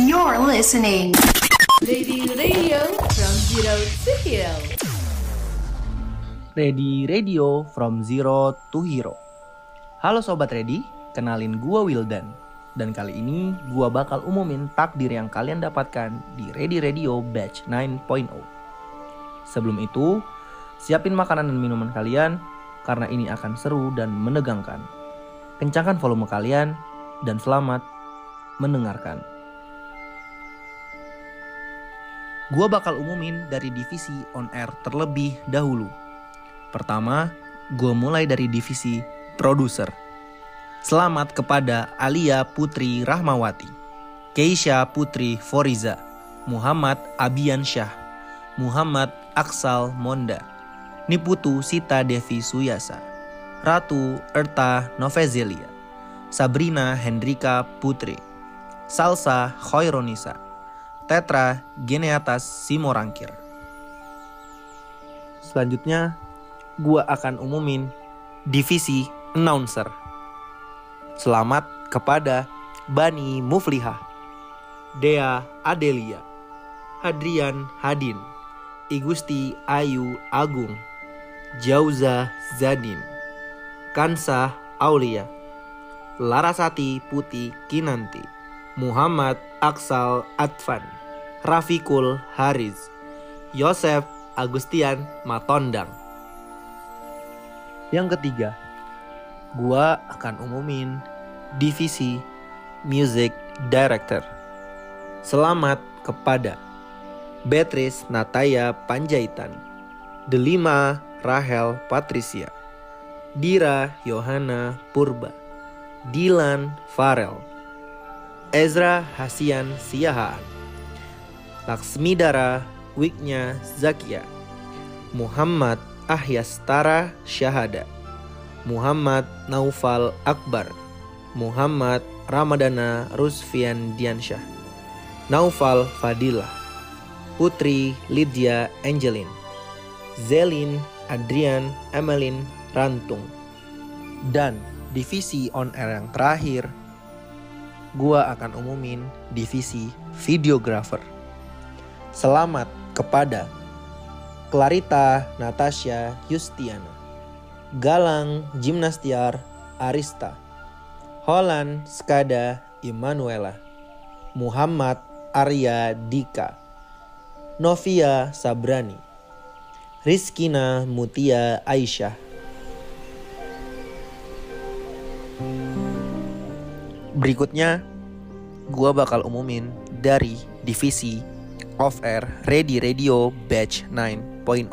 You're listening. Lady Radio from Zero to Hero. Ready Radio from Zero to Hero. Halo Sobat Ready, kenalin gua Wildan. Dan kali ini gua bakal umumin takdir yang kalian dapatkan di Ready Radio Batch 9.0. Sebelum itu, siapin makanan dan minuman kalian karena ini akan seru dan menegangkan. Kencangkan volume kalian dan selamat mendengarkan. Gua bakal umumin dari divisi on air terlebih dahulu. Pertama, gue mulai dari divisi produser. Selamat kepada Alia Putri Rahmawati, Keisha Putri Foriza, Muhammad Abian Syah, Muhammad Aksal Monda, Niputu Sita Devi Suyasa, Ratu Erta Novezelia, Sabrina Hendrika Putri, Salsa Khoironisa, Tetra Geneatas Simorangkir. Selanjutnya, gua akan umumin divisi announcer. Selamat kepada Bani Muflihah, Dea Adelia, Hadrian Hadin, Igusti Ayu Agung, Jauza Zadin, Kansa Aulia, Larasati Putih Kinanti, Muhammad Aksal Advan, Rafikul Haris, Yosef Agustian Matondang. Yang ketiga, gua akan umumin divisi Music Director. Selamat kepada Beatrice Nataya Panjaitan, Delima Rahel Patricia, Dira Yohana Purba, Dilan Farel, Ezra Hasian Siahaan, Laksmidara Wiknya Zakia, Muhammad Ahyastara Syahada, Muhammad Naufal Akbar, Muhammad Ramadana Rusfian Diansyah, Naufal Fadilah, Putri Lydia Angelin, Zelin Adrian Emelin Rantung, dan divisi on air yang terakhir, gua akan umumin divisi videographer. Selamat kepada Clarita Natasha Yustiana, Galang Gimnastiar Arista, Holland Skada Immanuela, Muhammad Arya Dika, Novia Sabrani, Rizkina Mutia Aisyah. Berikutnya, gua bakal umumin dari divisi off air Ready Radio Batch 9.0.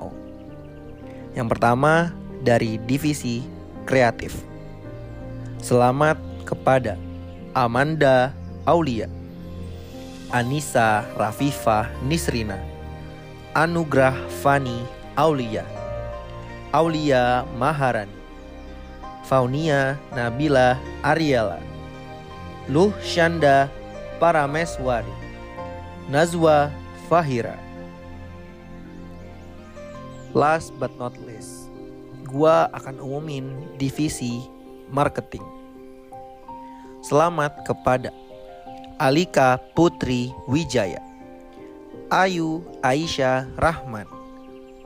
Yang pertama dari divisi kreatif. Selamat kepada Amanda Aulia, Anissa Rafifah Nisrina, Anugrah Fani Aulia, Aulia Maharani, Faunia Nabila Ariela, Luh Shanda Parameswari, Nazwa Fahira. Last but not least, gua akan umumin divisi marketing. Selamat kepada Alika Putri Wijaya, Ayu Aisyah Rahman,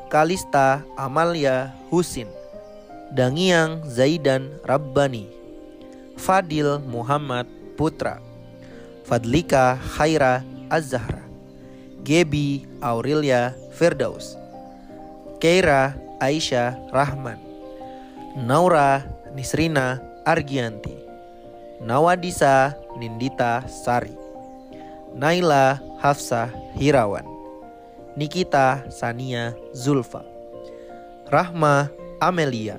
Kalista Amalia Husin, Dangiang Zaidan Rabbani, Fadil Muhammad Putra, Fadlika Khaira Az-Zahra, Gebi Aurelia Firdaus, Keira Aisyah Rahman, Naura Nisrina Argianti, Nawadisa Nindita Sari, Naila Hafsah Hirawan, Nikita Sania Zulfa, Rahma Amelia,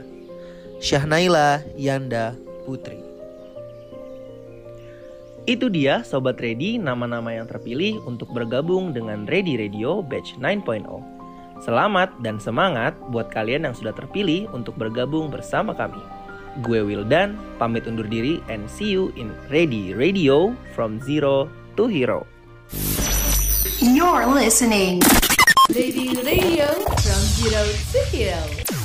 Syahnaila Yanda Putri. Itu dia Sobat Ready nama-nama yang terpilih untuk bergabung dengan Ready Radio Batch 9.0. Selamat dan semangat buat kalian yang sudah terpilih untuk bergabung bersama kami. Gue Wildan, pamit undur diri and see you in Ready Radio from Zero to Hero. You're listening. Lady Radio from Zero to Hero.